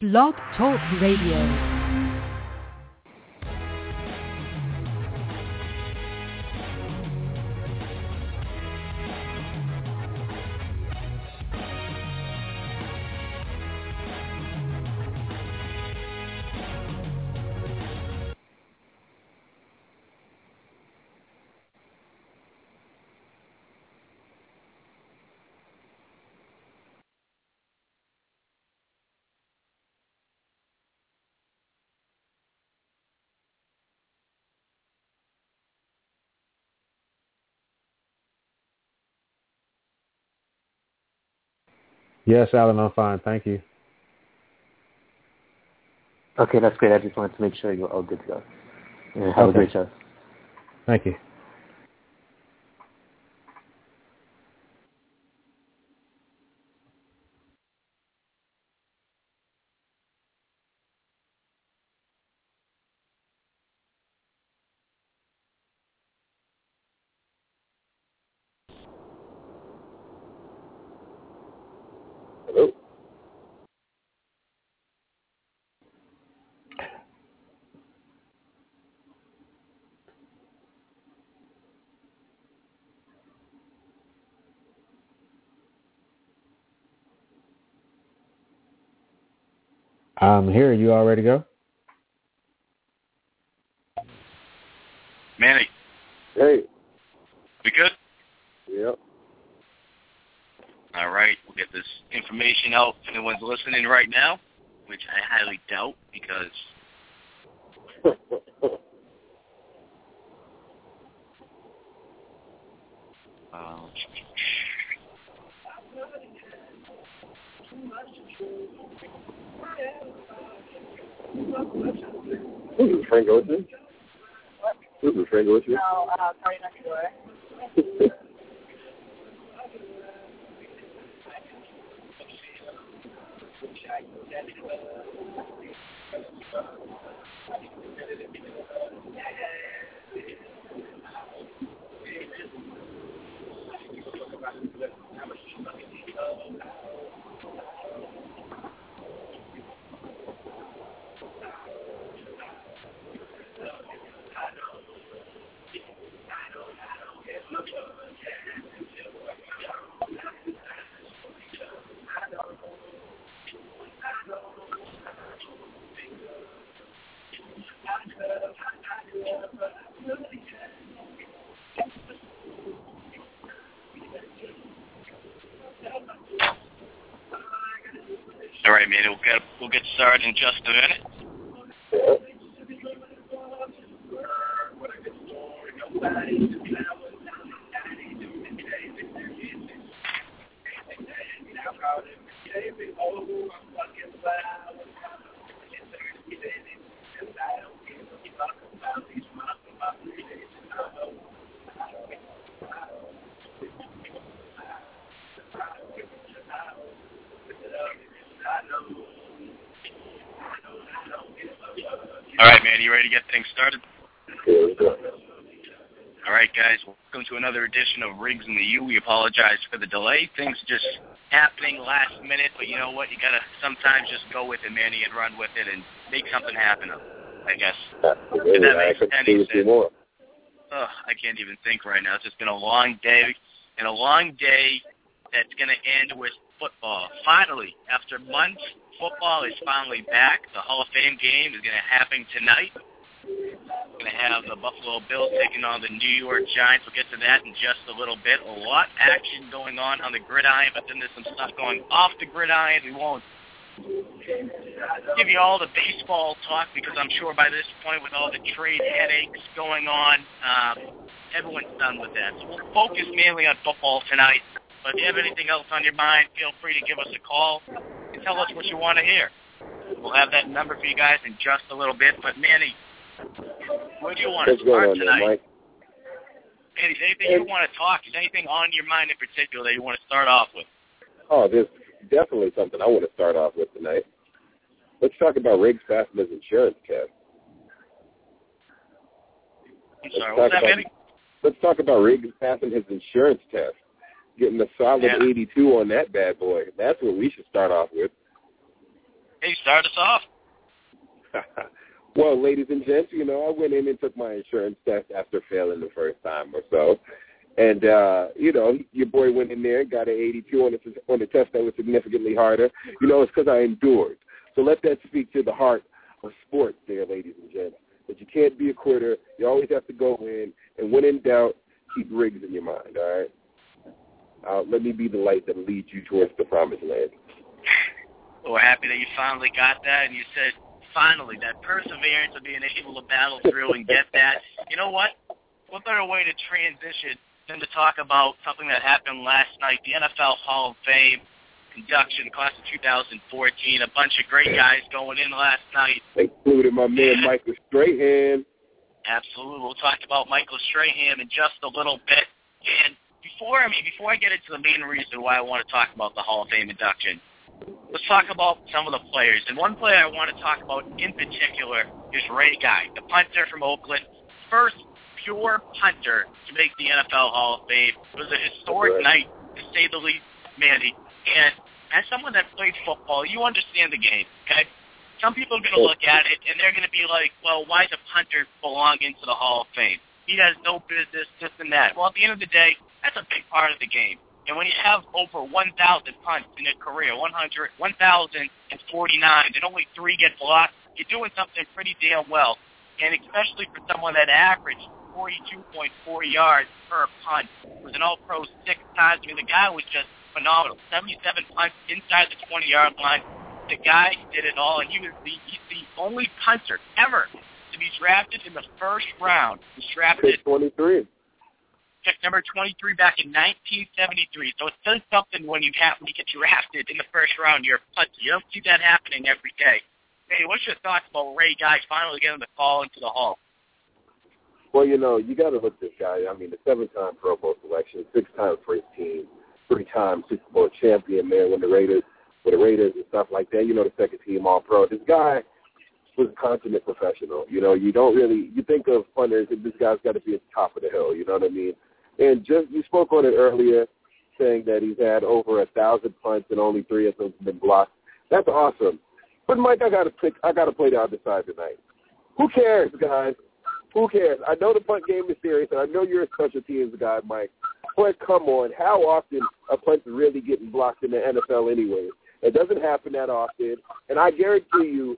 Blog Talk Radio. Yes, Alan, I'm fine. Thank you. Okay, that's great. I just wanted to make sure you're all good to go. Have Okay. a great show. Thank you. I'm here. You all ready to go? Manny, Hey. we good? Yep. All right, we'll get this information out if anyone's listening right now, which I highly doubt because uh, Who's this, Frank Ocean? Who's this, Frank Ocean? No, uh, PartyNextDoor. All right, man. we'll get we'll get started in just a minute. All right, Manny, you ready to get things started? Yeah, let's go. All right, guys, welcome to another edition of Riggz and the U. We apologize for the delay. Things just happening last minute, but you know what? You gotta sometimes just go with it, Manny, and run with it and make something happen. I guess. Absolutely. that I makes couldn't any agree with you sense. more. Ugh, I can't even think right now. It's just been a long day, and a long day that's going to end with football. Finally, after months, football is finally back. The Hall of Fame game is going to happen tonight. We're going to have the Buffalo Bills taking on the New York Giants. We'll get to that in just a little bit. A lot action going on on the gridiron, but then there's some stuff going off the gridiron. We won't give you all the baseball talk because I'm sure by this point with all the trade headaches going on, um, everyone's done with that. So we'll focus mainly on football tonight. But if you have anything else on your mind, feel free to give us a call and tell us what you want to hear. We'll have that number for you guys in just a little bit. But Manny, where do you want What's to start on there, tonight? Mike? Anything you want to talk? Is anything on your mind in particular that you want to start off with? Oh, there's definitely something I want to start off with tonight. Let's talk about Riggs passing his insurance test. I'm Let's sorry, talk what's that, about- Manny? Let's talk about Riggs passing his insurance test. Getting a solid Yeah. 82 on that bad boy. That's what we should start off with. Hey, start us off. well, ladies and gents, you know, I went in and took my insurance test after failing the first time or so. And, uh, you know, your boy went in there and got an 82 on the, on the test that was significantly harder. You know, it's because I endured. So let that speak to the heart of sports there, ladies and gents. That you can't be a quitter. You always have to go in. And when in doubt, keep Riggs in your mind, all right? Uh, let me be the light that leads you towards the promised land. Well, we're happy that you finally got that, and you said finally that perseverance of being able to battle through and get that. You know what? What better way to transition than to talk about something that happened last night? The NFL Hall of Fame induction, class of 2014. A bunch of great guys going in last night, including my man Michael Strahan. Absolutely, we'll talk about Michael Strahan in just a little bit. And before I mean, before I get into the main reason why I want to talk about the Hall of Fame induction, let's talk about some of the players. And one player I want to talk about in particular is Ray Guy, the punter from Oakland, first pure punter to make the NFL Hall of Fame. It was a historic right. night, to say the least, Manny. And as someone that played football, you understand the game, okay? Some people are going to look at it and they're going to be like, well, why does a punter belong into the Hall of Fame? He has no business, this and that. Well, at the end of the day, that's a big part of the game. And when you have over 1,000 punts in a career, 100, 1,049, and only three get blocked, you're doing something pretty damn well. And especially for someone that averaged 42.4 yards per punt, was an All-Pro six times. I mean, the guy was just phenomenal. 77 punts inside the 20-yard line. The guy did it all, and he was the he's the only punter ever to be drafted in the first round. He drafted 23 pick number 23 back in 1973. So it says something when you when you get drafted in the first round. You're punter. You don't see that happening every day. Hey, what's your thoughts about Ray Guy finally getting the call into the Hall? Well, you know, you got to look at this guy. I mean, the seven-time Pro Bowl selection, six-time first team, three-time Super Bowl champion, man, when the Raiders, with the Raiders and stuff like that. You know, the second team All Pro. This guy was a consummate professional. You know, you don't really you think of punters, and this guy's got to be at the top of the hill. You know what I mean? And just you spoke on it earlier, saying that he's had over a thousand punts and only three of them have been blocked. That's awesome. But Mike, I gotta pick. I gotta play the other side tonight. Who cares, guys? Who cares? I know the punt game is serious, and I know you're a special teams guy, Mike. But come on, how often a punt really getting blocked in the NFL anyway? It doesn't happen that often, and I guarantee you,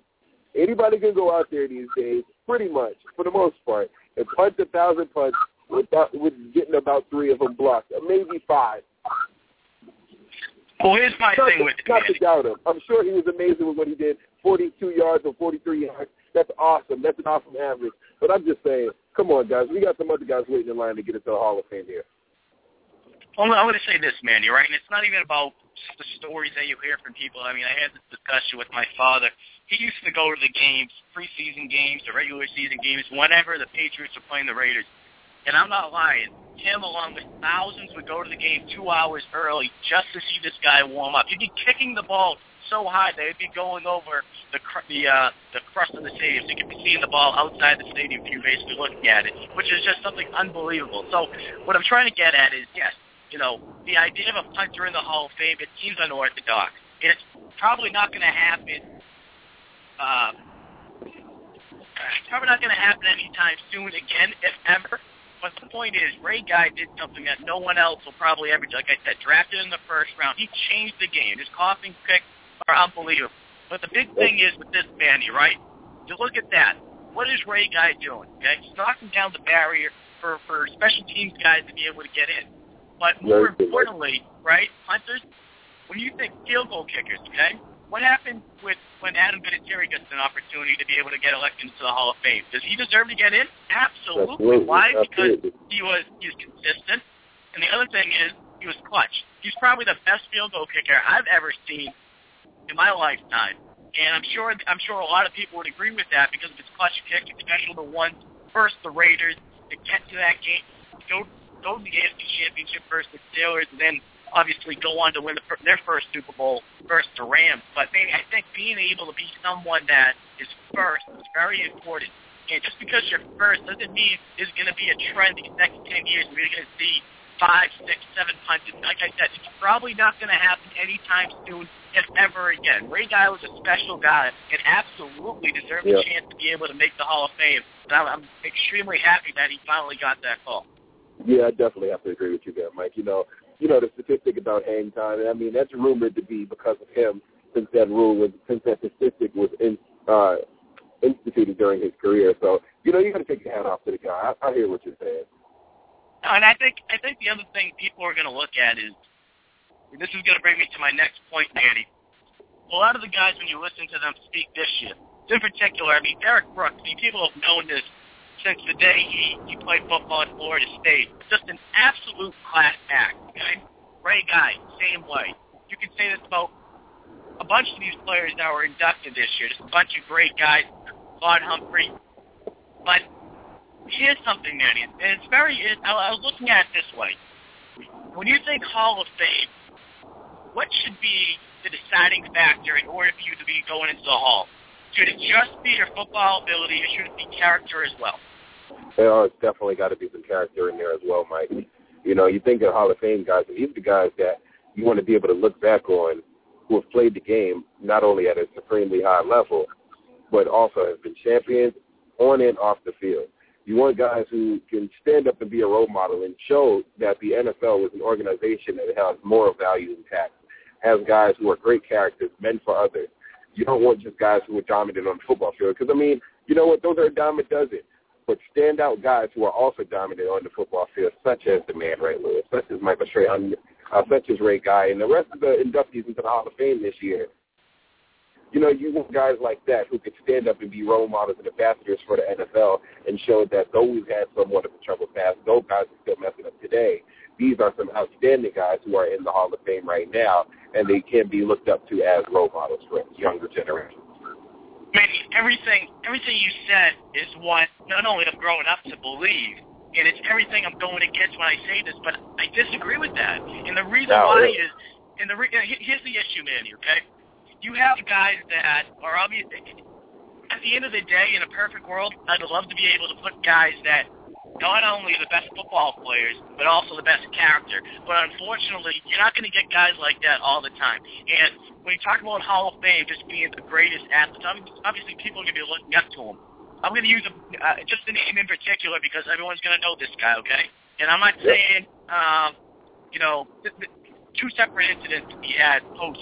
anybody can go out there these days, pretty much, for the most part, and punt a thousand punts without with getting about three of them blocked, maybe five. Well, here's my not thing to, with it, not to doubt him. I'm sure he was amazing with what he did. 42 yards or 43 yards. That's awesome. That's an awesome average. But I'm just saying, come on, guys. We got some other guys waiting in line to get into the Hall of Fame here. Well, I'm going to say this, Manny, right? And it's not even about the stories that you hear from people. I mean, I had this discussion with my father. He used to go to the games, preseason games, the regular season games, whenever the Patriots were playing the Raiders. And I'm not lying. Him, along with thousands, would go to the game two hours early just to see this guy warm up. He'd be kicking the ball so high that he'd be going over the cr- the uh, the crust of the stadium, so you could be seeing the ball outside the stadium you're basically looking at it, which is just something unbelievable. So what I'm trying to get at is, yes, you know, the idea of a punter in the Hall of Fame, it seems unorthodox. It's probably not going to happen. Uh, probably not going to happen anytime soon again, if ever. But the point is, Ray Guy did something that no one else will probably ever do. Like I said, drafted in the first round. He changed the game. His coughing picks are unbelievable. But the big thing is with this Manny, right? You look at that. What is Ray Guy doing? Okay, he's knocking down the barrier for for special teams guys to be able to get in. But more importantly, right, punters, when you think field goal kickers, okay, what happened with when Adam Vinatieri gets an opportunity to be able to get elected into the Hall of Fame? Does he deserve to get in? Absolutely. Absolutely. Why? Because he was he was consistent, and the other thing is he was clutch. He's probably the best field goal kicker I've ever seen in my lifetime, and I'm sure I'm sure a lot of people would agree with that because of his clutch kick, especially the ones first the Raiders to get to that game, go go to the AFC Championship versus the Steelers, and then obviously go on to win the, their first Super Bowl versus the Rams. But maybe I think being able to be someone that is first is very important. And just because you're first doesn't mean there's going to be a trend these next 10 years where you're going to see five, six, seven punches. Like I said, it's probably not going to happen anytime soon if ever again. Ray Guy was a special guy and absolutely deserved Yeah. a chance to be able to make the Hall of Fame. I'm, I'm extremely happy that he finally got that call. Yeah, I definitely have to agree with you there, Mike. You know, you know the statistic about hang time. And I mean, that's rumored to be because of him, since that rule was, since that statistic was in, uh, instituted during his career. So, you know, you got to take your hat off to the guy. I, I hear what you're saying. And I think I think the other thing people are going to look at is this is going to bring me to my next point, Danny. A lot of the guys, when you listen to them speak this year, in particular, I mean, Derrick Brooks, I mean, people have known this since the day he, he played football at Florida State. Just an absolute class act, okay? Ray Guy, same way. You can say this about a bunch of these players that were inducted this year. Just a bunch of great guys. Claude Humphrey. But here's something, Manny, and it's very. It, I, I was looking at it this way. When you think Hall of Fame, what should be the deciding factor in order for you to be going into the Hall? Should it just be your football ability, or should it be character as well? There has definitely got to be some character in there as well, Mike. You know, you think of Hall of Fame guys, and these are the guys that you want to be able to look back on who have played the game not only at a supremely high level, but also have been champions on and off the field. You want guys who can stand up and be a role model and show that the NFL is an organization that has moral values intact, has guys who are great characters, men for others. You don't want just guys who are dominant on the football field. Because, I mean, you know what? Those are a dime a dozen. But standout guys who are also dominant on the football field, such as the man Ray Lewis, such as Michael Strahan, uh, such as Ray Guy, and the rest of the inductees into the Hall of Fame this year, you know, you want guys like that who could stand up and be role models and ambassadors for the NFL and show that though we've had somewhat of a troubled past, those guys are still messing up today. These are some outstanding guys who are in the Hall of Fame right now, and they can be looked up to as role models for younger generations. Manny, everything everything you said is what not only I'm growing up to believe, and it's everything I'm going against when I say this, but I disagree with that. And the reason No, why is, and the re- here's the issue, Manny. Okay, you have guys that are obvious. At the end of the day, in a perfect world, I'd love to be able to put guys that not only the best football players, but also the best character. But unfortunately, you're not going to get guys like that all the time. And when you talk about Hall of Fame just being the greatest athletes, obviously people are going to be looking up to him. I'm going to use a, uh, just a name in particular because everyone's going to know this guy, okay? And I'm not saying, um, you know, th- th- two separate incidents he had post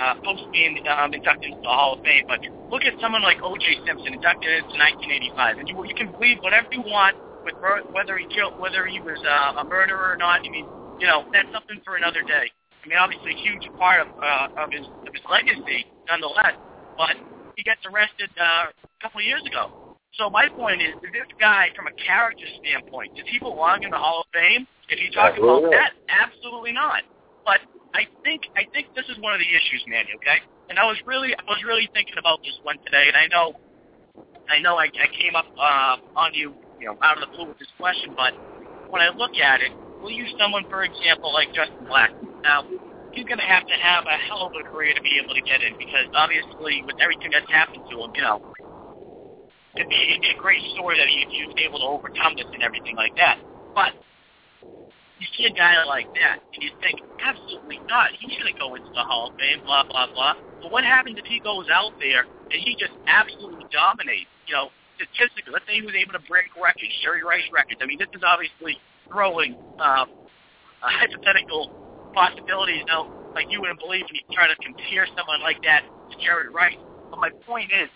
uh, post being um, inducted into the Hall of Fame. But look at someone like O.J. Simpson, inducted into 1985, and you, you can believe whatever you want with mur- whether he killed, whether he was uh, a murderer or not. I mean, you know, that's something for another day. I mean, obviously, a huge part of uh, of his of his legacy, nonetheless. But he gets arrested uh, a couple of years ago. So my point is, this guy, from a character standpoint, does he belong in the Hall of Fame? If you talk Absolutely about that, absolutely not. But I think I think this is one of the issues, Manny. Okay, and I was really I was really thinking about this one today, and I know I know I, I came up uh, on you, you know, out of the blue with this question, but when I look at it, we'll use someone for example like Justin Black. Now he's going to have to have a hell of a career to be able to get in because obviously with everything that's happened to him, you know, it'd be, a great story that he, he was able to overcome this and everything like that. But you see a guy like that, and you think, absolutely not. He shouldn't go into the Hall of Fame, blah, blah, blah. But what happens if he goes out there and he just absolutely dominates, you know, statistically? Let's say he was able to break records, Jerry Rice records. I mean, this is obviously throwing uh, a hypothetical possibilities out like you wouldn't believe when you try to compare someone like that to Jerry Rice. But my point is,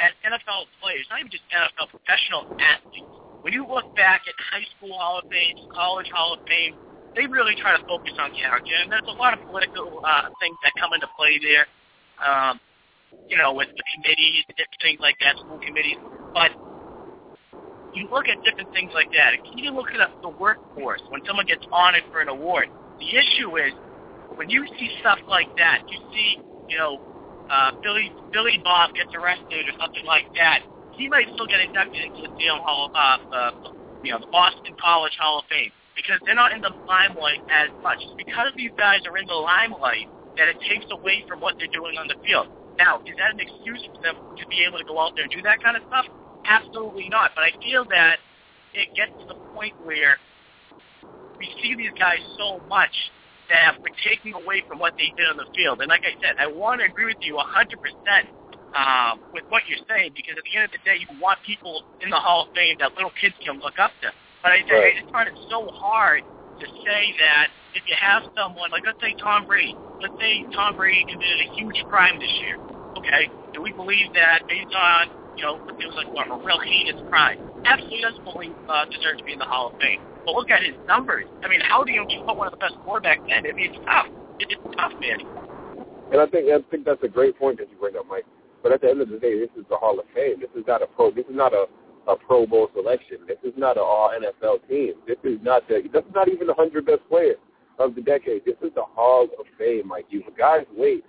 as NFL players, not even just NFL professional athletes, when you look back at high school Hall of Fame, college Hall of Fame, they really try to focus on character, and there's a lot of political uh, things that come into play there. Um, you know, with the committees, different things like that, school committees. But you look at different things like that. You look at the workforce when someone gets honored for an award. The issue is when you see stuff like that, you see, you know, uh, Billy Billy Bob gets arrested or something like that. He might still get inducted into the Dale Hall, uh, uh, you know, the Boston College Hall of Fame because they're not in the limelight as much. It's because these guys are in the limelight that it takes away from what they're doing on the field. Now, is that an excuse for them to be able to go out there and do that kind of stuff? Absolutely not. But I feel that it gets to the point where we see these guys so much that we're taking away from what they did on the field. And like I said, I want to agree with you 100% um, with what you're saying because at the end of the day, you want people in the Hall of Fame that little kids can look up to. But I, Right. I just find it so hard to say that if you have someone, like let's say Tom Brady, let's say Tom Brady committed a huge crime this year, okay? Do we believe that based on, you know, it was like what, a real heinous crime? Absolutely doesn't believe, uh, deserve to be in the Hall of Fame. But look at his numbers. I mean, how do you put one of the best quarterbacks in? I mean, it's tough. It, it's tough, man. And I think I think that's a great point that you bring up, Mike. But at the end of the day, this is the Hall of Fame. This is not a pro. This is not a a Pro Bowl selection. This is not an All NFL team. This is not the. This is not even the hundred best players of the decade. This is the Hall of Fame, Like You guys wait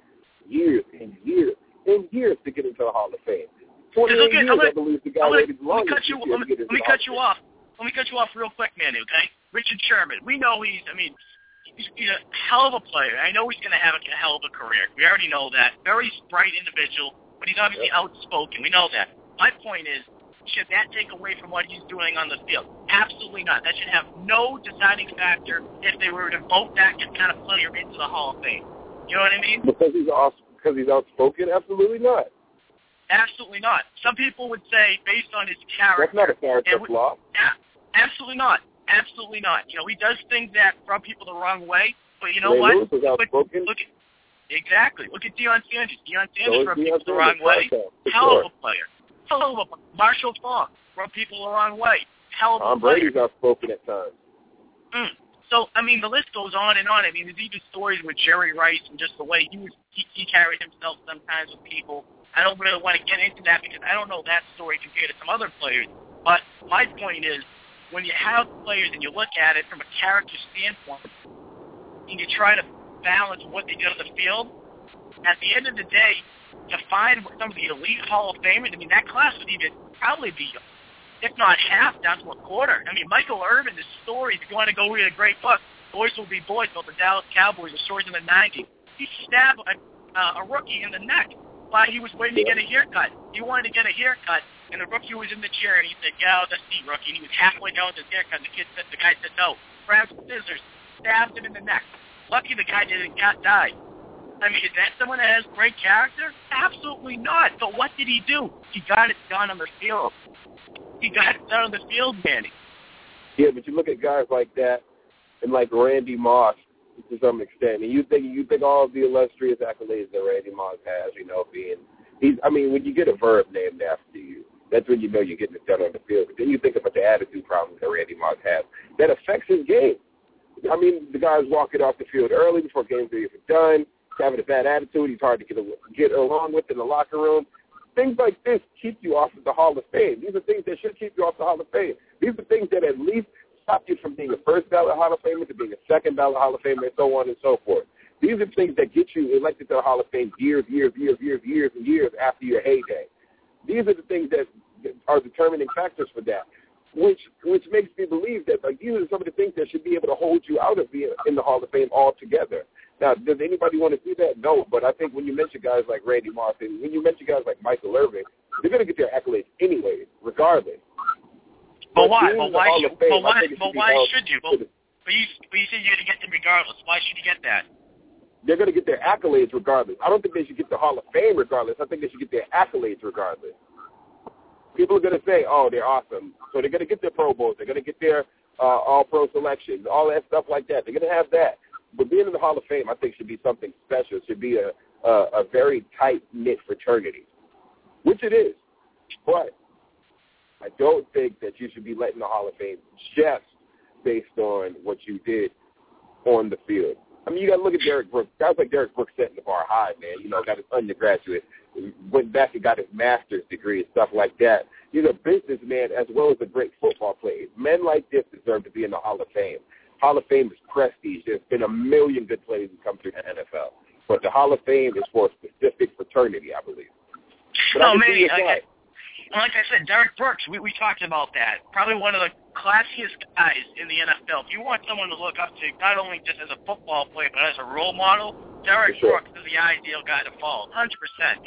years and years and years to get into the Hall of Fame. Look years, gonna- I believe the guy I'm gonna- waited let me cut you. Let me, let me cut you off. Let me cut you off real quick, Manny. Okay, Richard Sherman. We know he's. I mean, he's, he's a hell of a player. I know he's going to have a hell of a career. We already know that. Very bright individual, but he's obviously outspoken. We know that. My point is, should that take away from what he's doing on the field? Absolutely not. That should have no deciding factor if they were to vote that kind of player into the Hall of Fame. You know what I mean? Because he's off, because he's outspoken. Absolutely not. Absolutely not. Some people would say, based on his character, That's not a character we- flaw. Yeah, absolutely not. Absolutely not. You know, he does things that rub people the wrong way, but you know Ray what? Lewis was Look, outspoken. look at exactly. Look at Deion Sanders. Deion Sanders is rubbed Deion people the wrong way. Hell of a player. A. Marshall Faulk rubbed people the wrong way. Hell Tom. Brady's outspoken at times. Mm. So I mean, the list goes on and on. I mean, there's even stories with Jerry Rice and just the way he was he, he carried himself sometimes with people. I don't really want to get into that because I don't know that story compared to some other players. But my point is, when you have players and you look at it from a character standpoint, and you try to balance what they did on the field, at the end of the day, to find some of the elite Hall of Famers, I mean, that class would even probably be if not half, down to a quarter. I mean, Michael Irvin, the story, if you want to go read a great book, Boys Will Be Boys about the Dallas Cowboys, the stories in the 90s. He stabbed a, uh, a rookie in the neck while he was waiting to get a haircut. He wanted to get a haircut, and the rookie was in the chair, and he said, out of the rookie. And he was halfway down with his haircut, and the kid said, the guy said no. Grabbed some scissors, stabbed him in the neck. Lucky the guy didn't die. I mean, is that someone that has great character? Absolutely not. But what did he do? He got it done on the field. He got it done on the field, Manny. Yeah, but you look at guys like that and like Randy Moss to some extent, and you think you think all of the illustrious accolades that Randy Moss has, you know, being he's I mean, when you get a verb named after you, that's when you know you're getting it done on the field. But then you think about the attitude problems that Randy Moss has. That affects his game. I mean, the guy's walking off the field early before games are even done, having a bad attitude. He's hard to get get along with in the locker room. Things like this keep you off of the Hall of Fame. These are things that should keep you off the Hall of Fame. These are things that at least stop you from being a first ballot Hall of Famer to being a second ballot Hall of Famer and so on and so forth. These are things that get you elected to the Hall of Fame years, years, years, years, years, and years after your heyday. These are the things that are determining factors for that, which which makes me believe that like these are some of the things that should be able to hold you out of being in the Hall of Fame altogether. Now, does anybody want to see that? No, but I think when you mention guys like Randy Moss and when you mention guys like Michael Irvin, they're going to get their accolades anyway, regardless. But why? But why? Should, Fame, but why? But why should you? But, but you, but you said you're gonna get them regardless. Why should you get that? they're going to get their accolades regardless. I don't think they should get the Hall of Fame regardless. I think they should get their accolades regardless. People are going to say, "Oh, they're awesome," so they're going to get their Pro Bowls. They're going to get their uh, All Pro selections, all that stuff like that. They're going to have that. But being in the Hall of Fame, I think, should be something special. It should be a a, a very tight knit fraternity, which it is. But I don't think that you should be letting the Hall of Fame just based on what you did on the field. I mean, you got to look at Derrick Brooks. Guys like Derrick Brooks setting the bar high, man. You know, got his undergraduate, went back and got his master's degree and stuff like that. He's a businessman as well as a great football player. Men like this deserve to be in the Hall of Fame. Hall of Fame is prestige. There's been a million good players who come through the NFL. But the Hall of Fame is for a specific fraternity, I believe. But I no, can maybe. your Like. I- said, Derrick Brooks. We we talked about that. Probably one of the classiest guys in the NFL. If you want someone to look up to, not only just as a football player but as a role model, Derek sure. Brooks is the ideal guy to follow. Hundred percent.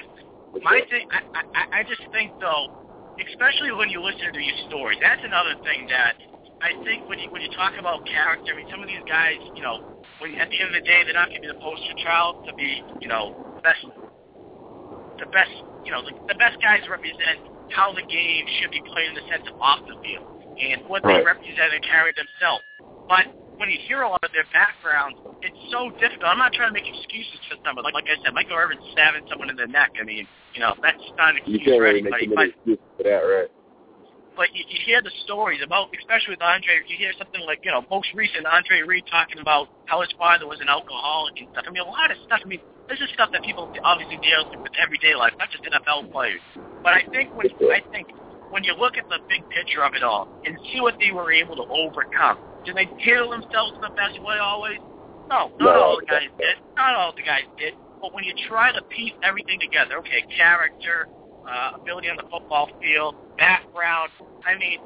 For My sure. thing, I, I, I just think though, especially when you listen to these stories, that's another thing that I think when you when you talk about character, I mean, some of these guys, you know, when at the end of the day, they're not going to be the poster child to be, you know, best, the best, you know, the, the best guys represent how the game should be played in the sense of off the field and what they represent and carry themselves. But when you hear a lot of their backgrounds, it's so difficult. I'm not trying to make excuses for someone. Like, like I said, Michael Irvin stabbing someone in the neck. I mean, you know, that's not an You excuse can't for really make anybody. too But many excuses for that, right? But you, you hear the stories about, especially with Andre, you hear something like, you know, most recent Andre Reed talking about how his father was an alcoholic and stuff. I mean, a lot of stuff. I mean, this is stuff that people obviously deal with everyday life, not just NFL players. But I think when I think when you look at the big picture of it all and see what they were able to overcome, did they handle themselves in the best way always? No, not No. all the guys did. Not all the guys did. But when you try to piece everything together, okay, character, uh, ability on the football field, background. I mean,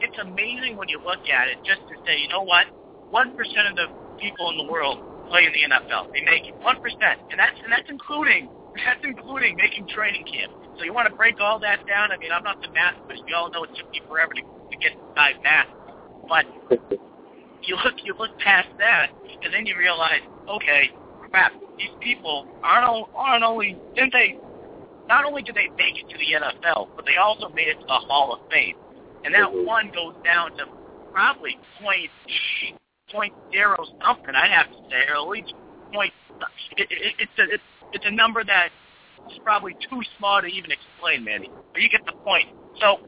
it's amazing when you look at it just to say, you know what? One percent of the people in the world play in the NFL. They make it one percent, and that's and that's including that's including making training camp. So you want to break all that down? I mean, I'm not the math, but we all know it took me forever to, to get by math. But you look you look past that, and then you realize, okay, crap, these people aren't aren't only didn't they not only did they make it to the NFL, but they also made it to the Hall of Fame, and that Mhm. one goes down to probably point point zero something. I'd have to say, or at least point. It, it, it's a it's, it's a number that is probably too small to even explain, Manny. But you get the point. So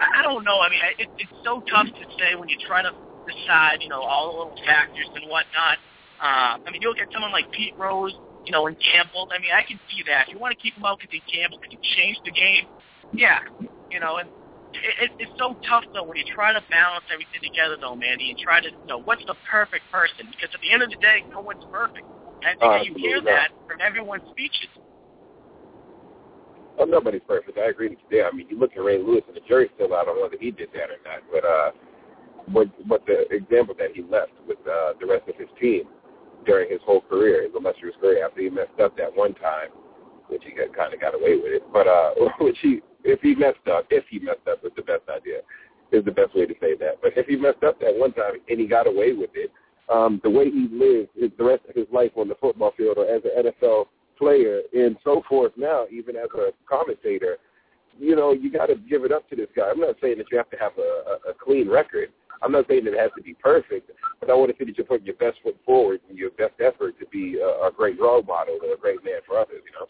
I don't know. I mean, it, it's so tough to say when you try to decide, you know, all the little factors and whatnot. Uh, I mean, you look at someone like Pete Rose, you know, and gambled. I mean, I can see that. If you want to keep him out because he gambled, because he changed the game, yeah, you know, and it, it, it's so tough though when you try to balance everything together though, Manny, and try to, you know, what's the perfect person? Because at the end of the day, no one's perfect. And I think Oh, that you hear not. that from everyone's speeches. Well, nobody's perfect. I agree with you there. I mean, you look at Ray Lewis, and the jury's still out on whether he did that or not. But uh, what what the example that he left with uh, the rest of his team during his whole career, his illustrious career, after he messed up that one time, which he got, kind of got away with it. But uh, which he, if he messed up, if he messed up, is the best idea, is the best way to say that. But if he messed up that one time and he got away with it, um, the way he lived his, the rest of his life on the football field or as an NFL player and so forth now, even as a commentator, you know, you got to give it up to this guy. I'm not saying that you have to have a, a, a clean record. I'm not saying that it has to be perfect, but I want to see that you're putting your best foot forward and your best effort to be a, a great role model or a great man for others, you know?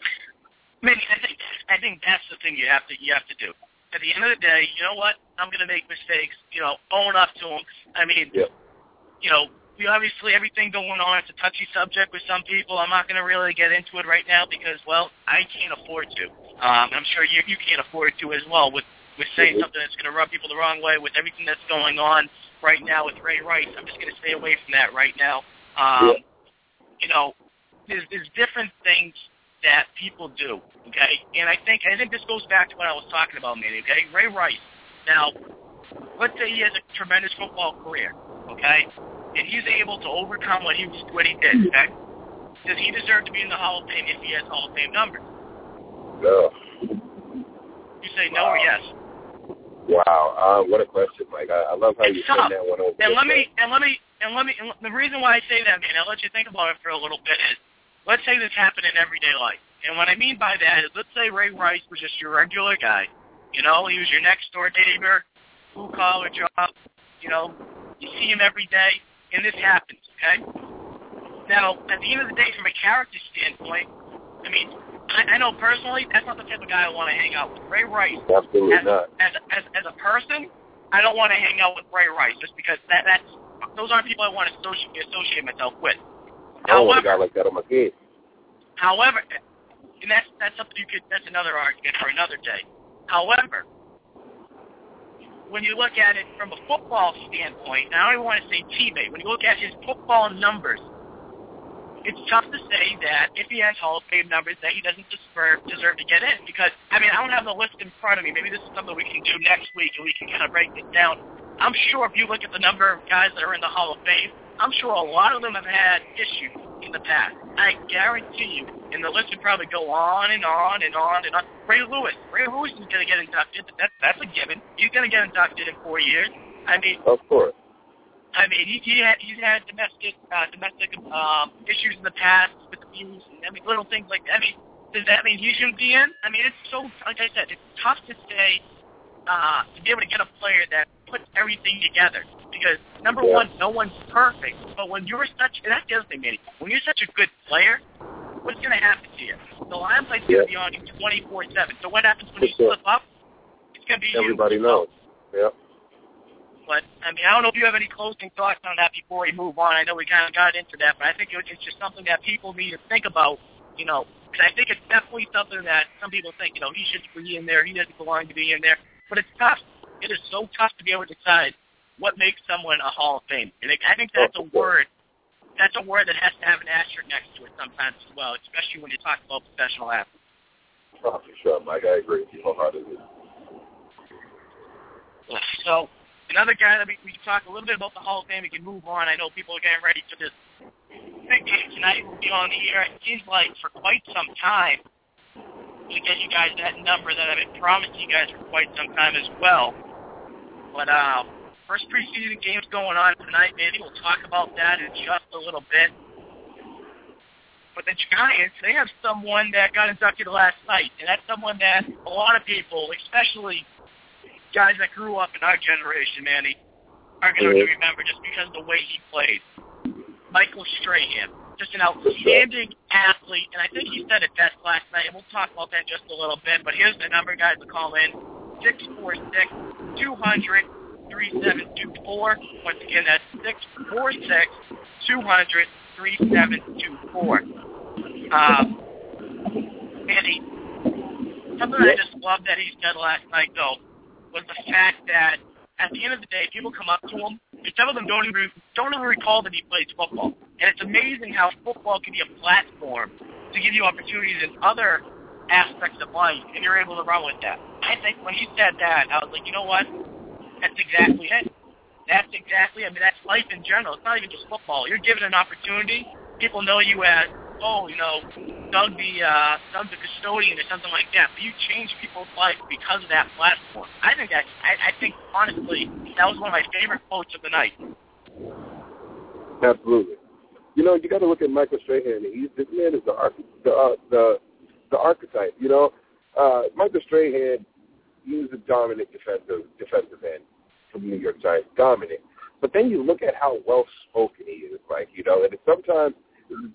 Maybe I think I think that's the thing you have to you have to do. At the end of the day, you know what? I'm going to make mistakes. You know, own up to them. I mean, Yep. you know, we obviously everything going on. It's a touchy subject with some people. I'm not going to really get into it right now because, well, I can't afford to. Um, I'm sure you you can't afford to as well with with saying something that's going to rub people the wrong way with everything that's going on right now with Ray Rice. I'm just going to stay away from that right now. Um, Yeah. You know, there's there's different things that people do. Okay, and I think I think this goes back to what I was talking about, Manny. Okay, Ray Rice. Now, let's say he has a tremendous football career. Okay, and he's able to overcome what he was what he did. Okay, does he deserve to be in the Hall of Fame if he has Hall of Fame numbers? So, You say no or yes. Wow. Uh, what a question, Mike. I, I love how you turned that one over. And let me and let me and let me and the reason why I say that, man, I'll let you think about it for a little bit is let's say this happened in everyday life. And what I mean by that is let's say Ray Rice was just your regular guy. You know, he was your next door neighbor, blue collar job, you know, you see him every day and this happens, okay? Now, at the end of the day, from a character standpoint, I mean, I, I know personally that's not the type of guy I want to hang out with. Ray Rice Absolutely as, not. as as as a person, I don't want to hang out with Ray Rice just because that that's those aren't people I want to associate associate myself with. I don't want a However, guy like that on my team. however, and that's that's something you could that's another argument for another day. However, when you look at it from a football standpoint, and I don't even want to say teammate, when you look at his football numbers, it's tough to say that if he has Hall of Fame numbers that he doesn't deserve deserve to get in because I mean I don't have the list in front of me. Maybe this is something we can do next week and we can kind of break it down. I'm sure if you look at the number of guys that are in the Hall of Fame, I'm sure a lot of them have had issues in the past. I guarantee you, and the list would probably go on and on and on and on. Ray Lewis, Ray Lewis is going to get inducted. That's that's a given. He's going to get inducted in four years. I mean, Of course. I mean, he, he had, he's had domestic uh, domestic um, issues in the past with abuse, and I mean, little things like that. I mean, does that mean he shouldn't be in? I mean, it's so, like I said, it's tough to say, uh, to be able to get a player that puts everything together. Because, number Yeah. one, no one's perfect. But when you're such, and that's the other thing, Manny, when you're such a good player, what's going to happen to you? The limelight's going to be on you 24-7. So what happens when For you sure. slip up? It's going to be Everybody you. knows. Yeah. But I mean, I don't know if you have any closing thoughts on that before we move on. I know we kind of got into that, but I think it's just something that people need to think about. You know, because I think it's definitely something that some people think, you know, he should be in there, he doesn't belong to be in there. But it's tough. It is so tough to be able to decide what makes someone a Hall of Fame. And I think that's a word. That's a word that has to have an asterisk next to it sometimes as well, especially when you talk about professional athletes. Oh, for sure, Mike. I agree with you wholeheartedly. So another guy that we, we can talk a little bit about the Hall of Fame. We can move on. I know people are getting ready for this big game tonight. We'll be on the air. It seems like for quite some time to get you guys that number that I've been promising you guys for quite some time as well. But uh, first preseason game's going on tonight, Manny. We'll talk about that in just a little bit. But the Giants, they have someone that got inducted last night, and that's someone that a lot of people, especially guys that grew up in our generation, Manny, are going to remember just because of the way he played. Michael Strahan, just an outstanding athlete, and I think he said it best last night, and we'll talk about that in just a little bit. But here's the number, guys, to call in: six four six two hundred three seven two four. Once again, that's six four six two hundred three seven two four. Um, Manny, something I just loved that he said last night, though, was the fact that at the end of the day, people come up to him, and some of them don't even don't even recall that he plays football. And it's amazing how football can be a platform to give you opportunities in other aspects of life, and you're able to run with that. I think when he said that, I was like, you know what? That's exactly it. That's exactly. I mean, that's life in general. It's not even just football. You're given an opportunity. People know you as, oh, you know, Doug the uh, Doug the custodian or something like that. But you change people's life because of that platform. I think that. I, I think honestly, that was one of my favorite quotes of the night. Absolutely. You know, you got to look at Michael Strahan. He's this man is the arch, the uh, the the archetype. You know, uh, Michael Strahan. He was a dominant defensive defensive end from New York Giants, dominant. But then you look at how well spoken he is, like you know, and sometimes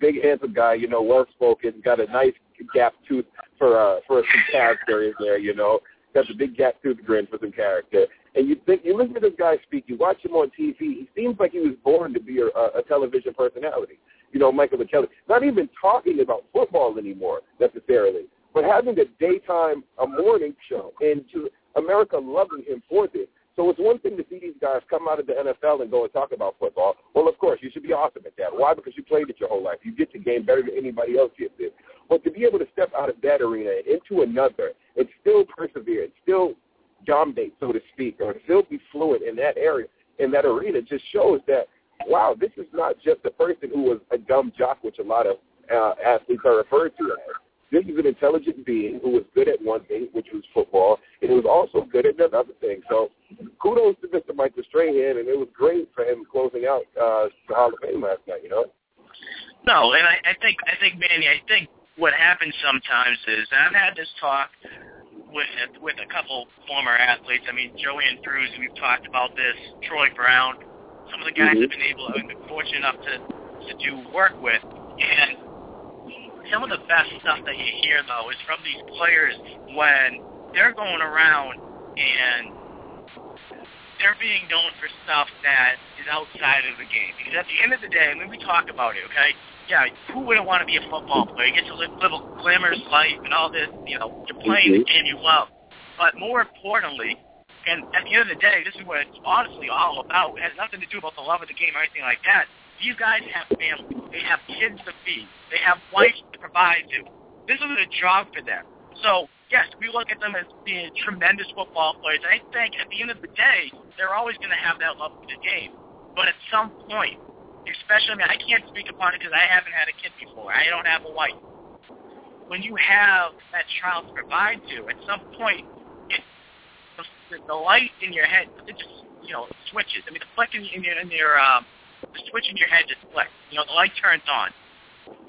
big handsome guy, you know, well spoken, got a nice gap tooth for uh for some character in there, you know, got the big gap tooth grin for some character. And you think you listen to this guy speak, you watch him on TV, he seems like he was born to be a, a television personality. You know, Michael and Kelly. Not even talking about football anymore necessarily, but having a daytime, a morning show, and to America loving him for this. So it's one thing to see these guys come out of the NFL and go and talk about football. Well, of course, you should be awesome at that. Why? Because you played it your whole life. You get the game better than anybody else gets it. But to be able to step out of that arena and into another and still persevere and still dominate, so to speak, or still be fluent in that area, in that arena, just shows that, wow, this is not just a person who was a dumb jock, which a lot of uh, athletes are referred to as. This is an intelligent being who was good at one thing, which was football, and who was also good at another thing. So kudos to Mr. Michael Strahan, and it was great for him closing out uh, the Hall of Fame last night, you know? No, and I, I think I think Manny, I think what happens sometimes is and I've had this talk with with a couple former athletes. I mean, Joey and Drews, we've talked about this. Troy Brown, some of the guys Mhm. have been able, have been fortunate enough to to do work with, and some of the best stuff that you hear though is from these players when they're going around and they're being known for stuff that is outside of the game. Because at the end of the day, when we talk about it, okay, yeah, who wouldn't want to be a football player? You get to live, live a glamorous life and all this, you know, you're playing the mm-hmm. game you love. But more importantly, and at the end of the day, this is what it's honestly all about. It has nothing to do about the love of the game or anything like that. These guys have families. They have kids to feed. They have wives to provide to. This is a job for them. So, yes, we look at them as being tremendous football players. I think at the end of the day, they're always going to have that love for the game. But at some point, especially, I mean, I can't speak upon it because I haven't had a kid before. I don't have a wife. When you have that child to provide to, at some point, it, the, the light in your head, it just you know, switches. I mean, the flick in, in your, in your um, the switch in your head just flicks. You know, the light turns on,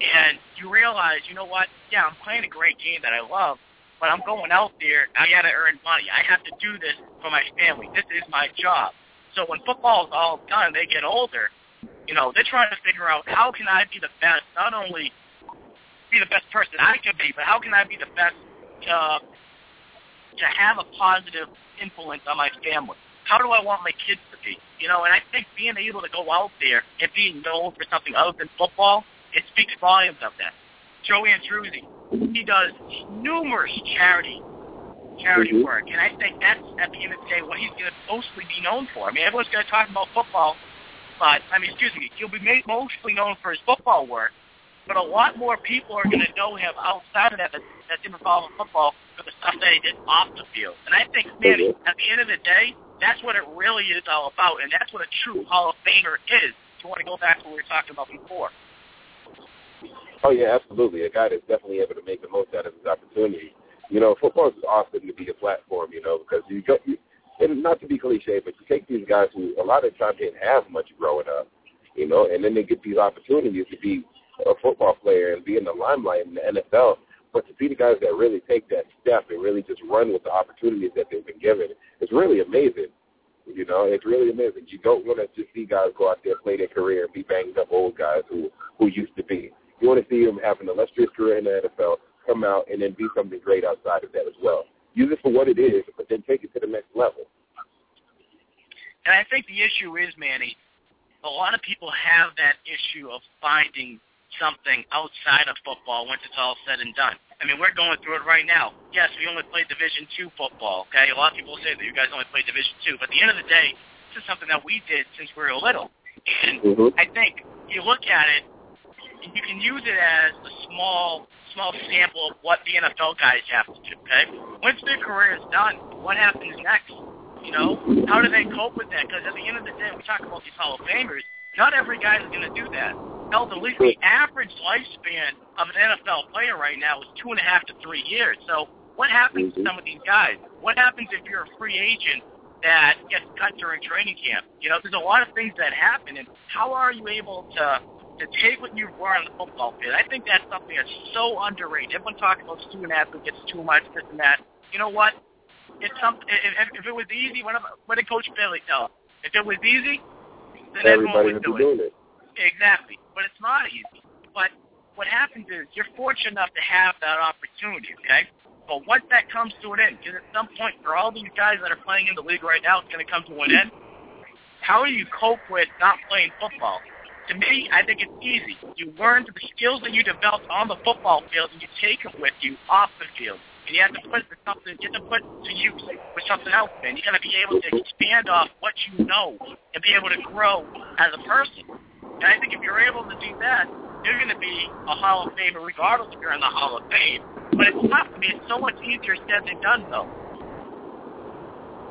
and you realize, you know what? Yeah, I'm playing a great game that I love, but I'm going out there. I got to earn money. I have to do this for my family. This is my job. So when football's all done, they get older. You know, they're trying to figure out how can I be the best, not only be the best person I can be, but how can I be the best uh, to have a positive influence on my family? How do I want my kids be? You know, and I think being able to go out there and being known for something other than football, it speaks volumes of that. Joe Andruzzi, he does numerous charity charity Mhm. work, and I think that's at the end of the day what he's going to mostly be known for. I mean, everyone's going to talk about football, but I mean, excuse me, he'll be made mostly known for his football work, but a lot more people are going to know him outside of that that, that didn't involve football for the stuff that he did off the field. And I think, man, Mhm. at the end of the day, that's what it really is all about, and that's what a true Hall of Famer is. If you want to go back to what we were talking about before. Oh yeah, absolutely. A guy that's definitely able to make the most out of his opportunity. You know, football is awesome to be a platform. You know, because you go, you, and not to be cliche, but you take these guys who a lot of times didn't have much growing up. You know, and then they get these opportunities to be a football player and be in the limelight in the NFL. But to be the guys that really take that step and really just run with the opportunities that they've been given, it's really amazing. You know, it's really amazing. You don't want to just see guys go out there, play their career, and be banged up old guys who who used to be. You want to see them have an illustrious career in the NFL, come out and then be something great outside of that as well. Use it for what it is, but then take it to the next level. And I think the issue is, Manny, a lot of people have that issue of finding something outside of football once it's all said and done. I mean, we're going through it right now. Yes, we only play Division two football. Okay, a lot of people say that you guys only play Division two, but at the end of the day, this is something that we did since we were little. And Mm-hmm. I think you look at it, you can use it as a small, small sample of what the NFL guys have to do. Okay, once their career is done, what happens next? You know, how do they cope with that? Because at the end of the day, we talk about these Hall of Famers. Not every guy is going to do that. Hell, the, average lifespan of an NFL player right now is two and a half to three years. So what happens to Mhm. some of these guys? What happens if you're a free agent that gets cut during training camp? You know, there's a lot of things that happen, and how are you able to to take what you've learned on the football field? I think that's something that's so underrated. Everyone talks about student athlete gets too much, this and that. You know what? It's something. If, if it was easy, what, what did Coach Bailey tell? us? If it was easy, then everyone Everybody would would do be it. doing it. Exactly. But it's not easy. But what happens is you're fortunate enough to have that opportunity, okay? But once that comes to an end, because at some point for all these guys that are playing in the league right now, it's going to come to an end. How do you cope with not playing football? To me, I think it's easy. You learn the skills that you developed on the football field, and you take them with you off the field. And you have to put it to something, you have to put to use with something else. And you got to be able to expand off what you know and be able to grow as a person. And I think if you're able to do that, you're going to be a Hall of Famer regardless if you're in the Hall of Fame. But it's tough. I mean, it's so much easier said than done, though.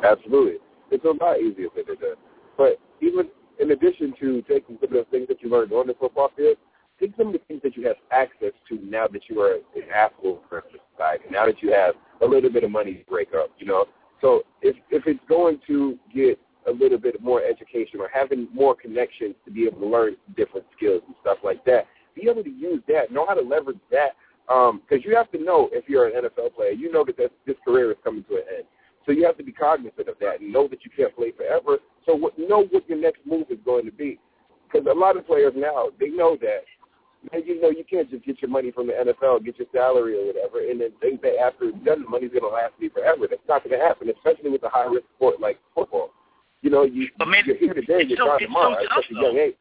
Absolutely. It's a lot easier said than done. But even in addition to taking some of the things that you learned on the football field, take some of the things that you have access to now that you are an affluent person society, now that you have a little bit of money to break up, you know. So if if it's going to get a little bit more education or having more connections to be able to learn different skills and stuff like that, be able to use that, know how to leverage that, um, because you have to know if you're an NFL player, you know that this, this career is coming to an end. So you have to be cognizant of that and know that you can't play forever. So what, know what your next move is going to be. Because a lot of players now, they know that. Man, you know you can't just get your money from the NFL, get your salary or whatever, and then think that after it's done, the money's going to last me forever. That's not going to happen, especially with a high-risk sport like football. You know, you, But man, you're here today, it's you're so- gone it's so tough, such young though. age.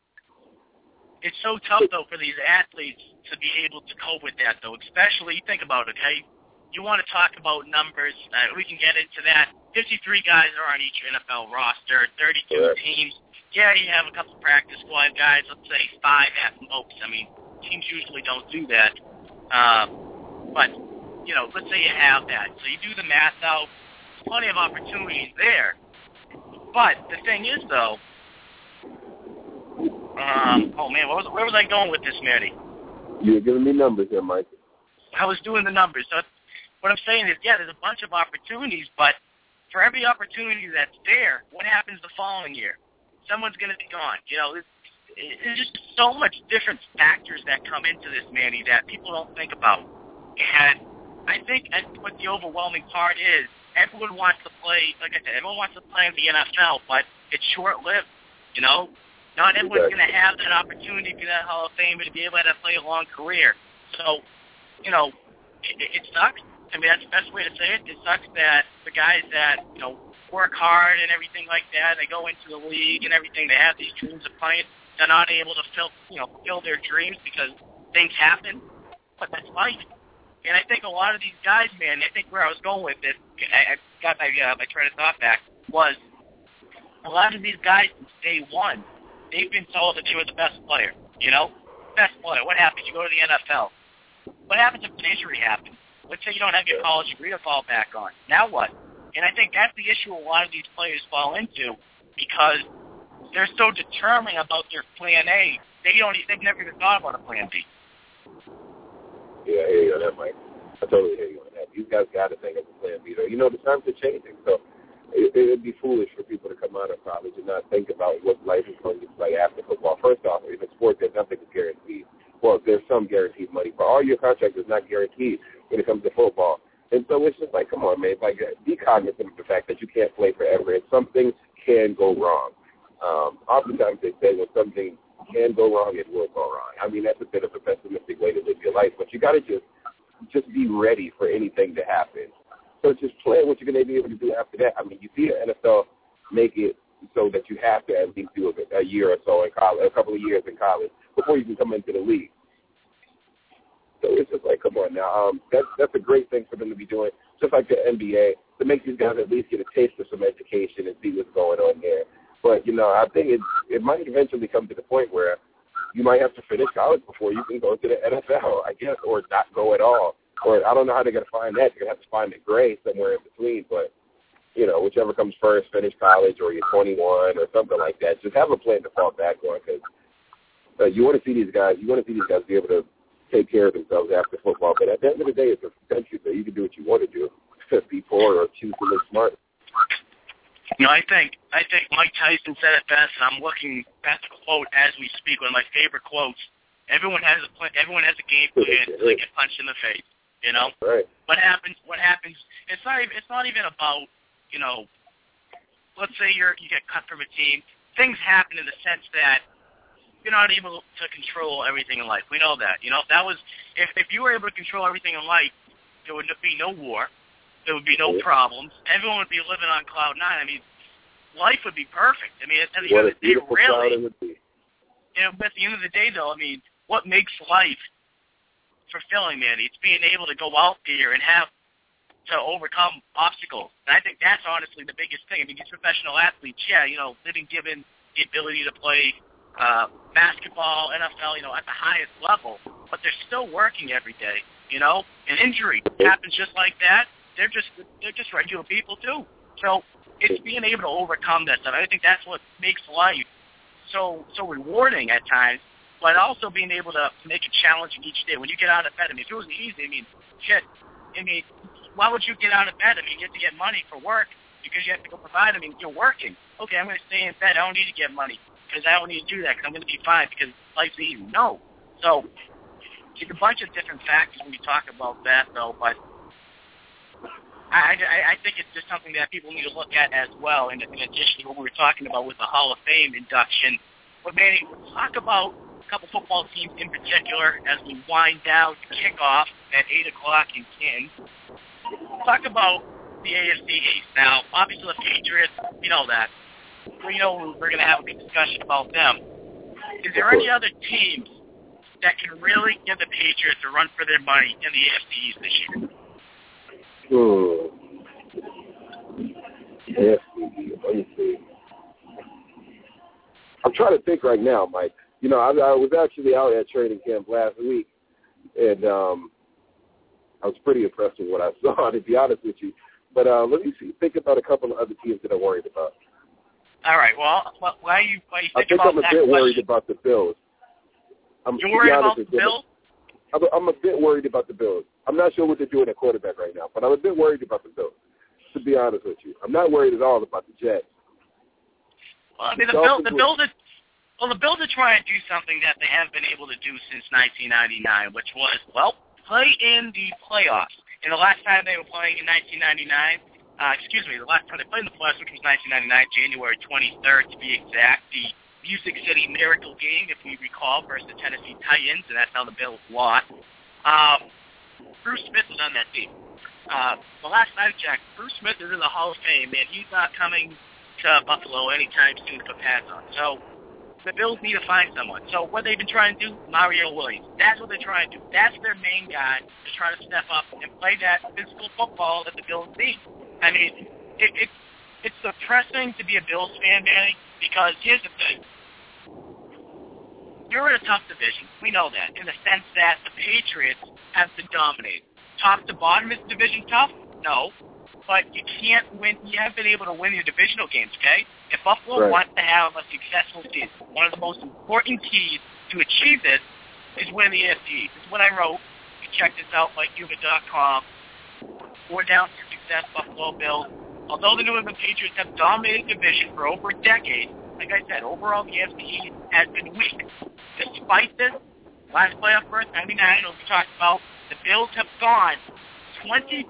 It's so tough, though, for these athletes to be able to cope with that, though. Especially, think about it, okay? You want to talk about numbers. Uh, we can get into that. 53 guys are on each NFL roster, 32 Correct. teams. Yeah, you have a couple practice squad guys, let's say five at most. I mean, teams usually don't do that. Um, but, you know, let's say you have that. So you do the math out. Plenty of opportunities there. But the thing is, though, um, oh man, what was, where was I going with this, Manny? You're giving me numbers here, Mike. I was doing the numbers. So what I'm saying is, yeah, there's a bunch of opportunities, but for every opportunity that's there, what happens the following year? Someone's going to be gone. You know, it's, it's just so much different factors that come into this, Manny, that people don't think about. And I think what the overwhelming part is, everyone wants to play, like I said, everyone wants to play in the NFL, but it's short-lived. You know, not everyone's going to have that opportunity to be that Hall of Famer to be able to play a long career. So, you know, it, it sucks. I mean, that's the best way to say it. It sucks that the guys that, you know, work hard and everything like that, they go into the league and everything, they have these dreams of playing, they're not able to fill, you know, fulfill their dreams because things happen. But that's life. And I think a lot of these guys, man, I think where I was going with this, I, I got my uh, my train of thought back, was a lot of these guys day one, they've been told that they were the best player. You know, best player. What happens? You go to the NFL. What happens if an injury happens? Let's say you don't have your college degree to fall back on. Now what? And I think that's the issue a lot of these players fall into because they're so determined about their plan A. They don't. They've never even thought about a plan B. Yeah, I hear you on that, Mike. I totally hear you on that. These guys got to think of a plan B. You know, the times are changing, so it, it would be foolish for people to come out of college and not think about what life is going to be like after football. First off, in a sport, there's nothing is guaranteed. Well, there's some guaranteed money, but all your contract is not guaranteed when it comes to football. And so it's just like, come on, man. Like, be cognizant of the fact that you can't play forever, and some things can go wrong. Um, oftentimes they say when something can go wrong, it will go wrong. I mean, that's a bit of a pessimistic way to live your life, but you got to just just be ready for anything to happen. So just plan what you're going to be able to do after that. I mean, you see the NFL make it so that you have to at least do a, a year or so in college, a couple of years in college before you can come into the league. So it's just like, come on now. Um, that's that's a great thing for them to be doing, just like the NBA, to make these guys at least get a taste of some education and see what's going on there. But you know, I think it it might eventually come to the point where you might have to finish college before you can go to the NFL, I guess, or not go at all. Or I don't know how they're gonna find that. They're gonna have to find the gray somewhere in between. But you know, whichever comes first, finish college or you're 21 or something like that. Just have a plan to fall back on because uh, you want to see these guys. You want to see these guys be able to take care of themselves after football. But at the end of the day, it's a country, so you can do what you want to do. Be poor or choose to live smart. You know, I think I think Mike Tyson said it best, and I'm looking at the quote as we speak. One of my favorite quotes. Everyone has a plan. Everyone has a game plan until they get punched in the face. You know. Right. What happens? What happens? It's not even. It's not even about. You know. Let's say you're you get cut from a team. Things happen in the sense that you're not able to control everything in life. We know that. You know, if that was if if you were able to control everything in life, there would be no war, there would be no problems. Everyone would be living on cloud nine. I mean, life would be perfect. I mean, at the end of the day, really. You know, at the end of the day, though, I mean, what makes life fulfilling, man? It's being able to go out there and have to overcome obstacles. And I think that's honestly the biggest thing. I mean, these professional athletes, yeah, you know, living given the ability to play uh, basketball, NFL, you know, at the highest level, but they're still working every day, you know. An injury happens just like that. They're just they're just regular people too. So it's being able to overcome that stuff. I think that's what makes life so so rewarding at times, but also being able to make it challenging each day. When you get out of bed, I mean, if it was easy, I mean, shit, I mean, why would you get out of bed? I mean, you have to get money for work because you have to go provide. I mean, you're working. Okay, I'm going to stay in bed. I don't need to get money because I don't need to do that because I'm going to be fine because life's easy. No. So it's a bunch of different factors when you talk about that, though. But I, I, think it's just something that people need to look at as well. In, in addition to what we were talking about with the Hall of Fame induction, but Manny, talk about a couple football teams in particular as we wind down to kickoff at eight o'clock in Canton. Talk about the AFC East now. Obviously, the Patriots, we know that we know we're going to have a good discussion about them. Is there any other teams that can really give the Patriots a run for their money in the AFC East this year? Hmm. AFC, let me see. I'm trying to think right now, Mike. You know, I, I was actually out at training camp last week, and um, I was pretty impressed with what I saw, to be honest with you. But uh, let me see, think about a couple of other teams that I'm worried about. All right. Well, why you why you I think I'm a bit question? worried about the Bills. I'm, You're worried about the Bills? I'm I'm a bit worried about the Bills. I'm not sure what they're doing at quarterback right now, but I'm a bit worried about the Bills. The be honest with you. I'm not worried at all about the Jets. Well, I mean, the, The Bill, the Bills are, well, the Bills are trying to do something that they haven't been able to do since 1999, which was, well, play in the playoffs. And the last time they were playing in 1999, uh, excuse me, the last time they played in the playoffs, which was 1999, January 23rd to be exact, the Music City Miracle game, if we recall, versus the Tennessee Titans, and that's how the Bills lost. Um, Bruce Smith was on that team. Uh, the last I checked, Bruce Smith is in the Hall of Fame, and he's not coming to Buffalo anytime soon pass on. So the Bills need to find someone. So what they've been trying to do, Mario Williams. That's what they're trying to do. That's their main guy to try to step up and play that physical football that the Bills need. I mean, it, it, it's depressing to be a Bills fan, Manny, because here's the thing. You're in a tough division. We know that in the sense that the Patriots have been dominated. Top to bottom is the division tough? No. But you can't win. You haven't been able to win your divisional games, okay? If Buffalo Right. wants to have a successful season, one of the most important keys to achieve this is win the AFC. This is what I wrote. You check this out, MikeHubert.com. Four down for success, Buffalo Bills. Although the New England Patriots have dominated the division for over a decade, like I said, overall the AFC has been weak. Despite this, last playoff berth, 99, as we talked about, the Bills have gone 23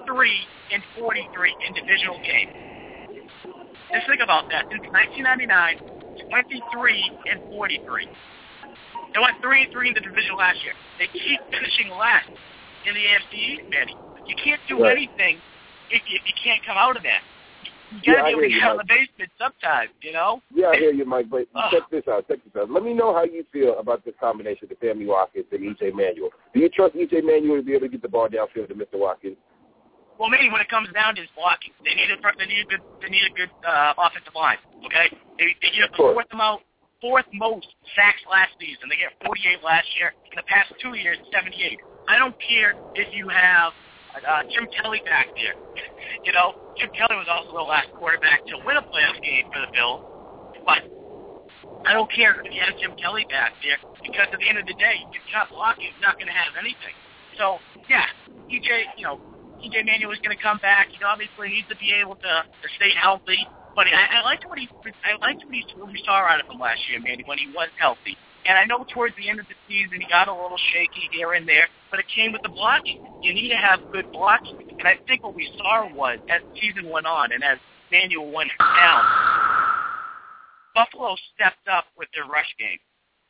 and 43 in divisional games. Just think about that. Since 1999, 23 and 43. They went 3 and 3 in the division last year. They keep finishing last in the AFC East, Manny. You can't do Right. anything if you, if you can't come out of that. You Yeah, gotta I be able to hear you, get out of the basement sometime, you know? Yeah, I hear you, Mike. But Ugh. check this out. Check this out. Let me know how you feel about this combination of Sammy Watkins and EJ Manuel. Do you trust EJ Manuel to be able to get the ball downfield to Mr. Watkins? Well, maybe when it comes down to his blocking, they need a they need a good they need a good uh, offensive line. Okay, they they get the fourth amount fourth most sacks last season. They get 48 last year. In the past two years, 78. I don't care if you have uh, Jim Kelly back there. you know, Jim Kelly was also the last quarterback to win a playoff game for the Bills, but. I don't care if you have Jim Kelly back there because at the end of the day, if you're not blocking, you're not going to have anything. So, yeah, EJ, you know, EJ Manuel is going to come back. He obviously needs to be able to, to stay healthy. But I, I liked what he I liked what, he, what we saw out of him last year, Manny, when he was healthy. And I know towards the end of the season he got a little shaky here and there, but it came with the blocking. You need to have good blocking. And I think what we saw was as the season went on and as Manuel went down, Buffalo stepped up with their rush game.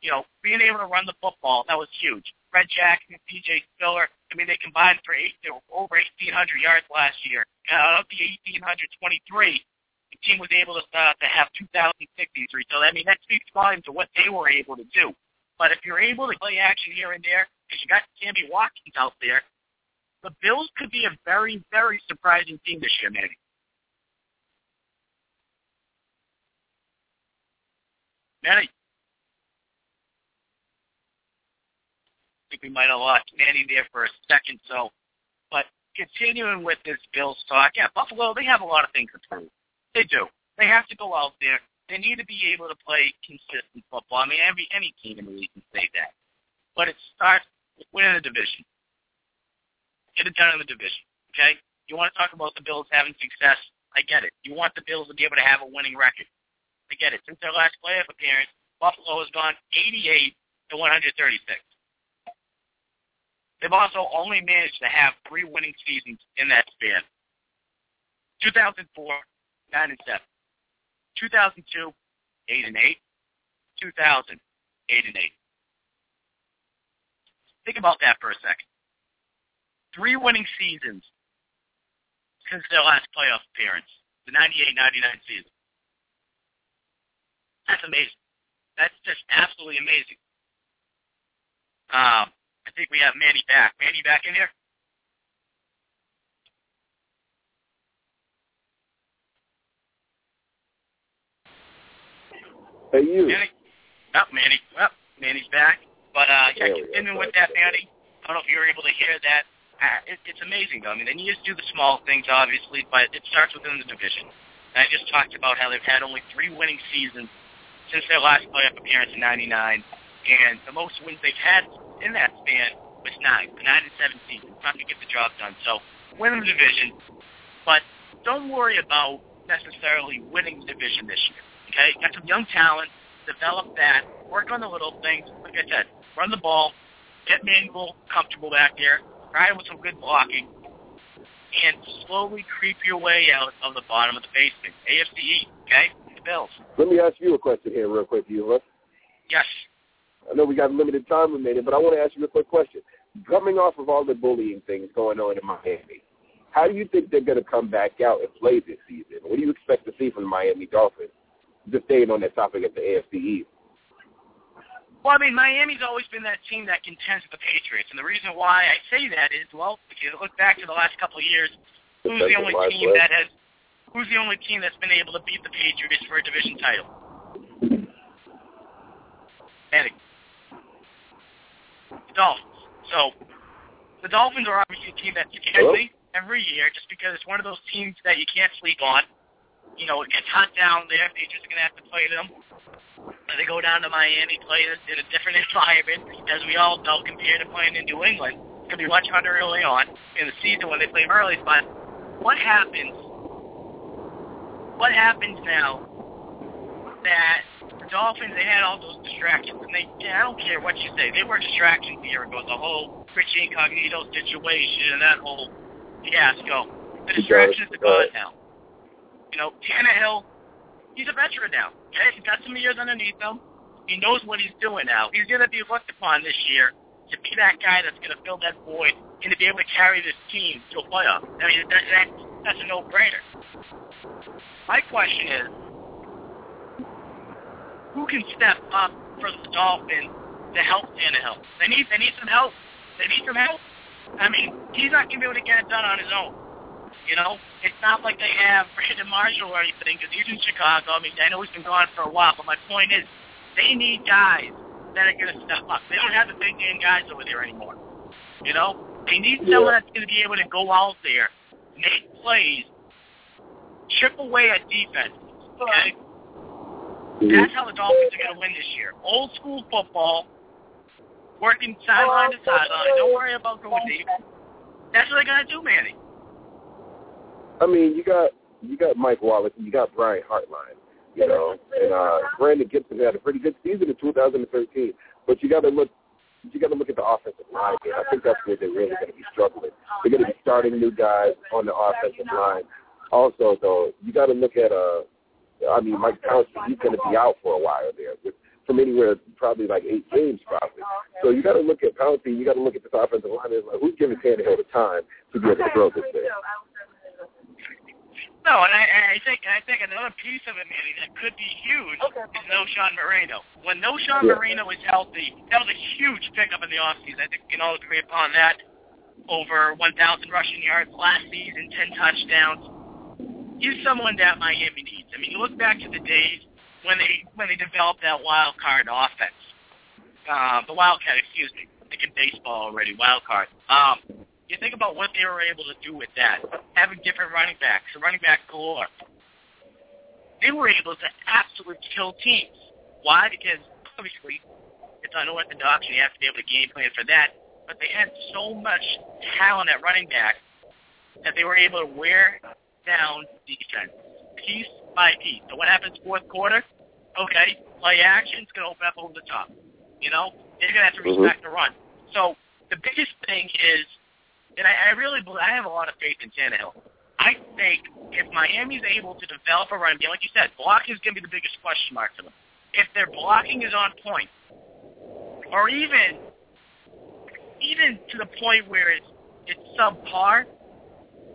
You know, being able to run the football, that was huge. Fred Jackson, CJ Spiller, I mean, they combined for eight, they were over 1,800 yards last year. Uh, of the 1,823, the team was able to, uh, to have 2,063. So, I mean, that speaks volumes to what they were able to do. But if you're able to play action here and there, because you got Sammy Watkins out there, the Bills could be a very, very surprising team this year, Manny. Manny. I think we might have lost Manny there for a second. So, but continuing with this Bills talk, yeah, Buffalo they have a lot of things to prove. They do. They have to go out there. They need to be able to play consistent football. I mean, every any team in the league can say that. But it starts with winning the division. Get it done in the division. Okay? You want to talk about the Bills having success? I get it. You want the Bills to be able to have a winning record. I get it. Since their last playoff appearance, Buffalo has gone 88 to 136. They've also only managed to have three winning seasons in that span. 2004, 9 and 7. 2002, 8 and 8. 2000, 8 and 8. Think about that for a second. Three winning seasons since their last playoff appearance, the 98-99 season. That's amazing. That's just absolutely amazing. Um, I think we have Manny back. Manny back in here? Hey, you. Manny? Oh, Manny. Well, Manny's back. But, uh, yeah, continuing with that, Manny, I don't know if you were able to hear that. Uh, it, it's amazing, though. I mean, they need to do the small things, obviously, but it starts within the division. And I just talked about how they've had only three winning seasons since their last playoff appearance in 99, and the most wins they've had in that span was nine, the nine and seven season. It's to get the job done. So, winning the division, but don't worry about necessarily winning the division this year. Okay, got some young talent, develop that, work on the little things. Like I said, run the ball, get Manuel comfortable back there, try with some good blocking, and slowly creep your way out of the bottom of the basement. AFC East, okay? The Bills. Let me ask you a question here real quick, you. Yes. I know we got limited time remaining, but I want to ask you a quick question. Coming off of all the bullying things going on in Miami, how do you think they're going to come back out and play this season? What do you expect to see from the Miami Dolphins? Just staying on that topic of the AFC East. Well, I mean, Miami's always been that team that contends with the Patriots, and the reason why I say that is, well, if you look back to the last couple of years, who's the only team that has, who's the only team that's been able to beat the Patriots for a division title? Manning. The Dolphins. So, the Dolphins are obviously a team that scares me every year, just because it's one of those teams that you can't sleep on. You know, it gets hot down there. Patriots are going to have to play them. They go down to Miami, play this in a different environment, as we all know, compared to playing in New England. It's going to be much harder early on in the season when they play early. But what happens? What happens now that the Dolphins, they had all those distractions, and they, I don't care what you say, they were distractions a year ago. The whole Richie Incognito situation and that whole fiasco. The distractions are gone now. You know, Tannehill, he's a veteran now. Okay, he's got some years underneath him. He knows what he's doing now. He's going to be looked upon this year to be that guy that's going to fill that void and to be able to carry this team to a playoff. I mean, that, that, that's a no-brainer. My question is, who can step up for the Dolphins to help Tannehill? They need, they need some help. They need some help. I mean, he's not going to be able to get it done on his own. You know, it's not like they have Brandon Marshall or anything because he's in Chicago. I mean, I know he's been gone for a while, but my point is, they need guys that are going to step up. They don't have the big name guys over there anymore. You know, they need someone that's going to be able to go out there, make plays, chip away at defense. Okay, mm-hmm. that's how the Dolphins are going to win this year. Old school football, working sideline to sideline. Don't worry about going deep. That's what they're going to do, Manny. I mean, you got you got Mike Wallace and you got Brian Hartline, you know, and uh, Brandon Gibson had a pretty good season in 2013. But you got to look you got to look at the offensive line. And I think that's where they're really going to be struggling. They're going to be starting new guys on the offensive line. Also, though, you got to look at uh, I mean, Mike Pouncey, he's going to be out for a while there. With, from anywhere probably like eight games probably. So you got to look at Pouncey, you got to look at this offensive line. Like, who's giving Tannehill the time to be able to grow this thing? No, and I, and I think and I think another piece of it, Manny, that could be huge is Knowshon Moreno. When Knowshon Yeah. Moreno is healthy, that was a huge pickup in the offseason. I think we can all agree upon that. Over 1,000 rushing yards last season, 10 touchdowns. He's someone that Miami needs. I mean, you look back to the days when they when they developed that wild card offense. Uh, the wildcat, excuse me. I'm thinking baseball already, wild card. Um, you think about what they were able to do with that, having different running backs, a running back galore. They were able to absolutely kill teams. Why? Because obviously it's unorthodox and you have to be able to game plan for that. But they had so much talent at running back that they were able to wear down defense piece by piece. So what happens fourth quarter? Okay, play action's going to open up over the top. You know, they're going to have to Mhm. respect the run. So the biggest thing is and I, I really believe, I have a lot of faith in Tannehill. I think if Miami's able to develop a run game, like you said, blocking is going to be the biggest question mark for them. If their blocking is on point, or even even to the point where it's it's subpar,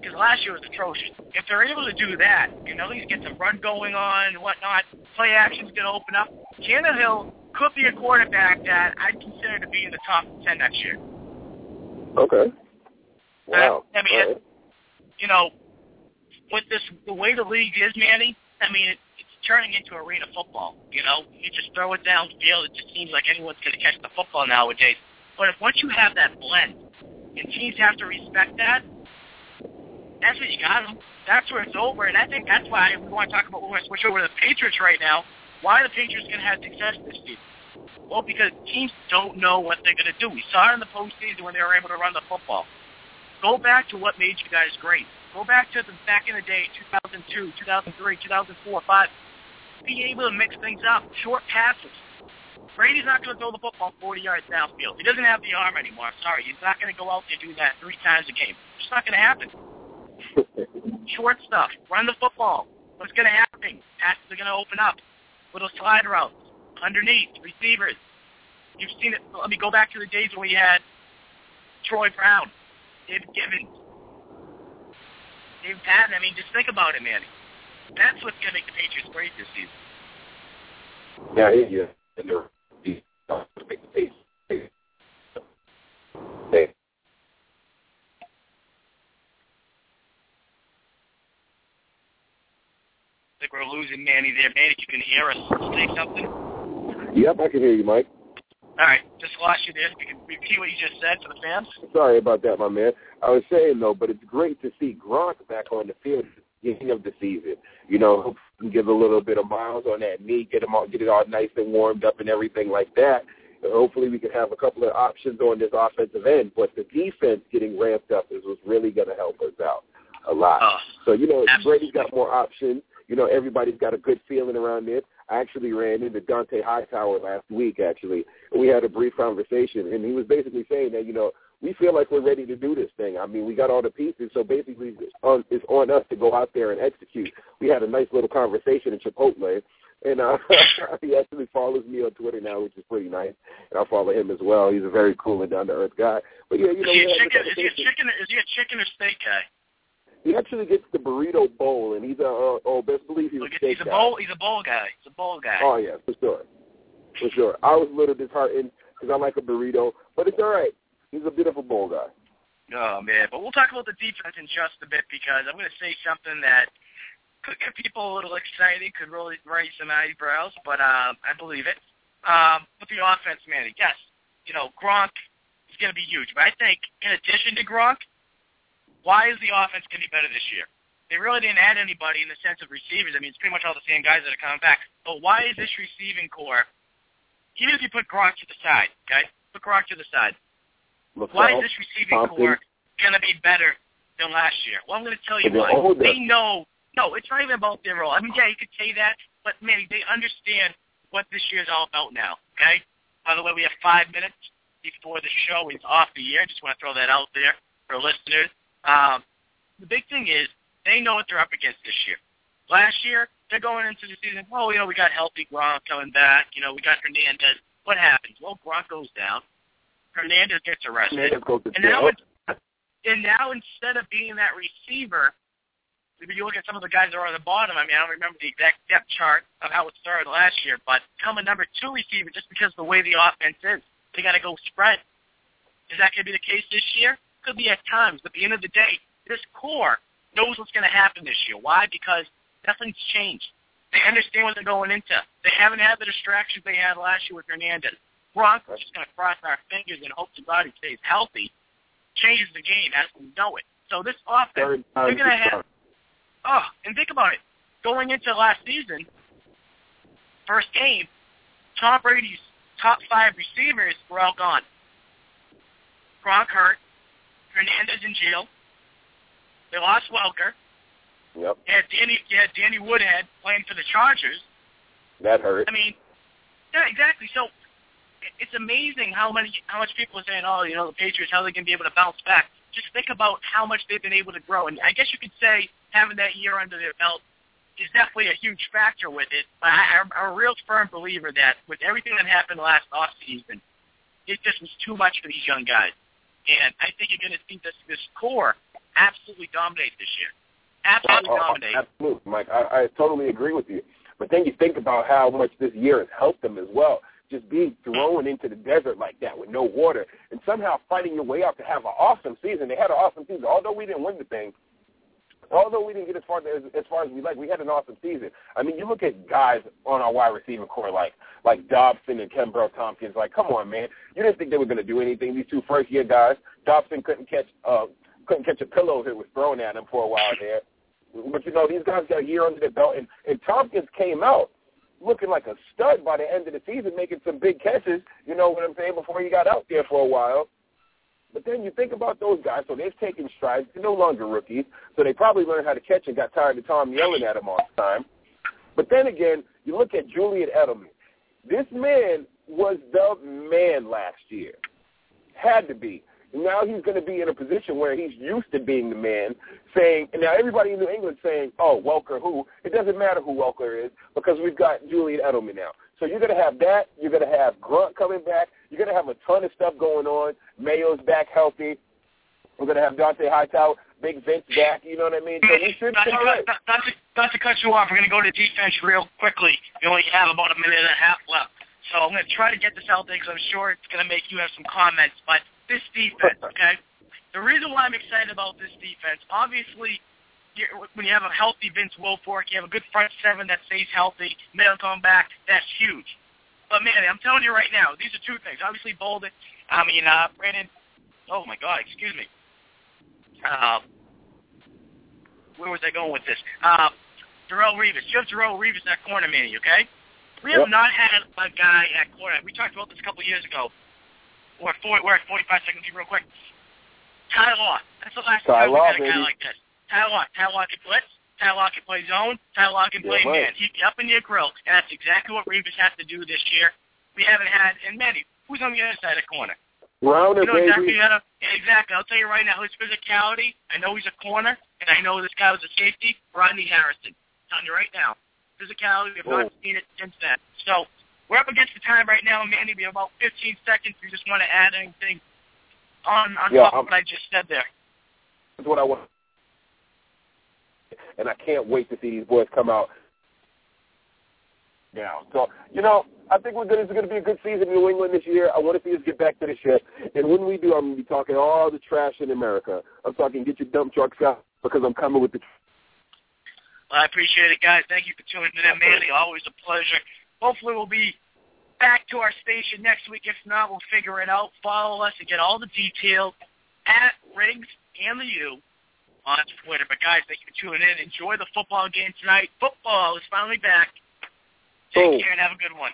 because last year was atrocious. If they're able to do that, and at least get some run going on and whatnot, play action's going to open up. Tannehill could be a quarterback that I'd consider to be in the top 10 next year. Okay. Wow. I mean, All right. you know, with this the way the league is, Manny, I mean, it, it's turning into arena football. You know, you just throw it downfield. It just seems like anyone's going to catch the football nowadays. But if once you have that blend, and teams have to respect that, that's what you got them. That's where it's over. And I think that's why we want to talk about. We want to switch over to the Patriots right now. Why are the Patriots going to have success this season? Well, because teams don't know what they're going to do. We saw it in the postseason when they were able to run the football. Go back to what made you guys great. Go back to the back in the day, 2002, 2003, 2004, 5. Be able to mix things up. Short passes. Brady's not going to throw the football 40 yards downfield. He doesn't have the arm anymore. I'm sorry. He's not going to go out there and do that three times a game. It's not going to happen. Short stuff. Run the football. What's going to happen? Passes are going to open up. Little slide routes. Underneath. Receivers. You've seen it. Let me go back to the days when we had Troy Brown, David Givens, Dave Patten. I mean, just think about it, man. That's what's going to make the Patriots great this season. Yeah, yeah. And they're these gonna make the Patriots. Hey. I think we're losing Manny there. Manny, you can hear us. Say something. Yep, I can hear you, Mike. All right, just lost you there. You can repeat what you just said for the fans. Sorry about that, my man. I was saying though, but it's great to see Gronk back on the field at the beginning of the season. You know, give a little bit of miles on that knee, get him all, get it all nice and warmed up and everything like that. And hopefully, we can have a couple of options on this offensive end. But the defense getting ramped up is what's really going to help us out a lot. Oh, so you know, absolutely. Brady's got more options. You know, everybody's got a good feeling around it. I actually ran into Dont'a Hightower last week, actually, and we had a brief conversation, and he was basically saying that, you know, we feel like we're ready to do this thing. I mean, we got all the pieces, so basically it's on, it's on us to go out there and execute. We had a nice little conversation in Chipotle, and uh, he actually follows me on Twitter now, which is pretty nice, and I follow him as well. He's a very cool and down-to-earth guy. But, yeah, you know, is, he a chicken, is he a chicken? Is he a chicken or steak guy? He actually gets the burrito bowl, and he's a, uh, oh, best believe he's Look, a he's a guy. bowl. He's a bowl guy. He's a bowl guy. Oh yeah, for sure, for sure. I was a little disheartened because I like a burrito, but it's all right. He's a bit of a bowl guy. Oh man, but we'll talk about the defense in just a bit because I'm going to say something that could get people a little excited, could really raise some eyebrows, but um, I believe it. Um, with the offense, man, yes, you know Gronk is going to be huge, but I think in addition to Gronk, why is the offense going to be better this year? They really didn't add anybody in the sense of receivers. I mean, it's pretty much all the same guys that are coming back. But why is this receiving core, even if you put Gronk to the side, okay, put Gronk to the side, why is this receiving Thompson. core going to be better than last year? Well, I'm going to tell you why. older. They know. No, it's not even about their role. I mean, yeah, you could say that, but man, they understand what this year is all about now. Okay. By the way, we have five minutes before the show is off the air. Just want to throw that out there for listeners. Um, the big thing is they know what they're up against this year. Last year, they're going into the season. Oh, you know, we got healthy Gronk coming back. You know, we got Hernandez. What happens? Well, Gronk goes down. Hernandez gets arrested. Hernandez goes And now, it's, and now instead of being that receiver, if you look at some of the guys that are on the bottom, I mean, I don't remember the exact depth chart of how it started last year, but come a number two receiver just because of the way the offense is. They got to go spread. Is that going to be the case this year? Could be at times, but at the end of the day, this core knows what's going to happen this year. Why? Because nothing's changed. They understand what they're going into. They haven't had the distractions they had last year with Hernandez. We're just going to cross our fingers and hope to God he stays healthy. Changes the game as we know it. So this offense, they're going to to have Oh, and think about it. Going into last season, first game, Tom Brady's top five receivers were all gone. Gronk hurt. Hernandez in jail. They lost Welker. Yep, You had Danny, you had Danny Woodhead playing for the Chargers. that hurt. I mean, yeah, exactly. So it's amazing how many how much people are saying, oh, you know, the Patriots, how they going to be able to bounce back? Just think about how much they've been able to grow, and I guess you could say having that year under their belt is definitely a huge factor with it. But I, I'm a real firm believer that with everything that happened last off season, it just was too much for these young guys, and I think you're going to see this this core absolutely dominate this year. Absolutely oh, dominate. Absolutely, Mike. I, I totally agree with you. But then you think about how much this year has helped them as well. Just being thrown into the desert like that with no water and somehow fighting your way out to have an awesome season. They had an awesome season. Although we didn't win the thing, although we didn't get as far as, as far as we like, we had an awesome season. I mean, you look at guys on our wide receiver core like like Dobson and Kenbrell Thompkins. Like, come on, man. You didn't think they were going to do anything. These two first year guys. Dobson couldn't catch uh couldn't catch a pillow it was thrown at him for a while there. But you know, these guys got a year under their belt, and and Thompkins came out looking like a stud by the end of the season, making some big catches. You know what I'm saying? Before he got out there for a while. But then you think about those guys, so they've taken strides. They're no longer rookies, so they probably learned how to catch and got tired of Tom yelling at them all the time. But then again, you look at Julian Edelman. This man was the man last year. Had to be. Now he's going to be in a position where he's used to being the man, saying, and now everybody in New England saying, oh, Welker who? It doesn't matter who Welker is because we've got Julian Edelman now. So you're going to have that. You're going to have Gronk coming back. You're going to have a ton of stuff going on. Mayo's back healthy. We're going to have Dont'a Hightower, Big Vince back. You know what I mean? So we should not, not, not, to, not to cut you off, we're going to go to defense real quickly. We only have about a minute and a half left. So I'm going to try to get this out there because I'm sure it's going to make you have some comments. But this defense, okay? The reason why I'm excited about this defense, obviously, when you have a healthy Vince Wilfork, you have a good front seven that stays healthy, middle coming back, that's huge. But man, I'm telling you right now, these are two things. Obviously, Bolden, I mean, uh, Brandon, oh my God, excuse me. Uh, where was I going with this? Uh, Darrelle Revis. You have Darrelle Revis at corner, Manny, okay? We have Yep. not had a guy at corner. We talked about this a couple of years ago. We're at, 40, we're at 45 seconds real quick. Ty Law. That's the last Ty time we Law, had a guy like this. Ty Law. Ty Law can blitz. Ty Law can play zone. Ty Law can Yeah, play right. man. He up in your grill, and that's exactly what Revis has to do this year. We haven't had, and Manny, who's on the other side of the corner? Rounder, You know exactly how to, exactly. I'll tell you right now, his physicality. I know he's a corner, and I know this guy was a safety. Rodney Harrison. I'm telling you right now, physicality. We have not Oh. seen it since then. So we're up against the time right now, Manny. We have about 15 seconds. If you just want to add anything on on Yeah, top I'm- of what I just said there. That's what I want. And I can't wait to see these boys come out now. So, you know, I think we're good. It's going to be a good season in New England this year. I want to see us get back to the ship. And when we do, I'm going to be talking all the trash in America. I'm talking get your dump trucks out because I'm coming with the Well, I appreciate it, guys. Thank you for tuning in, Manny. Always a pleasure. Hopefully, we'll be back to our station next week. If not, we'll figure it out. Follow us and get all the details at Riggz and the U on Twitter. But guys, thank you for tuning in. Enjoy the football game tonight. Football is finally back. Take Oh. care and have a good one.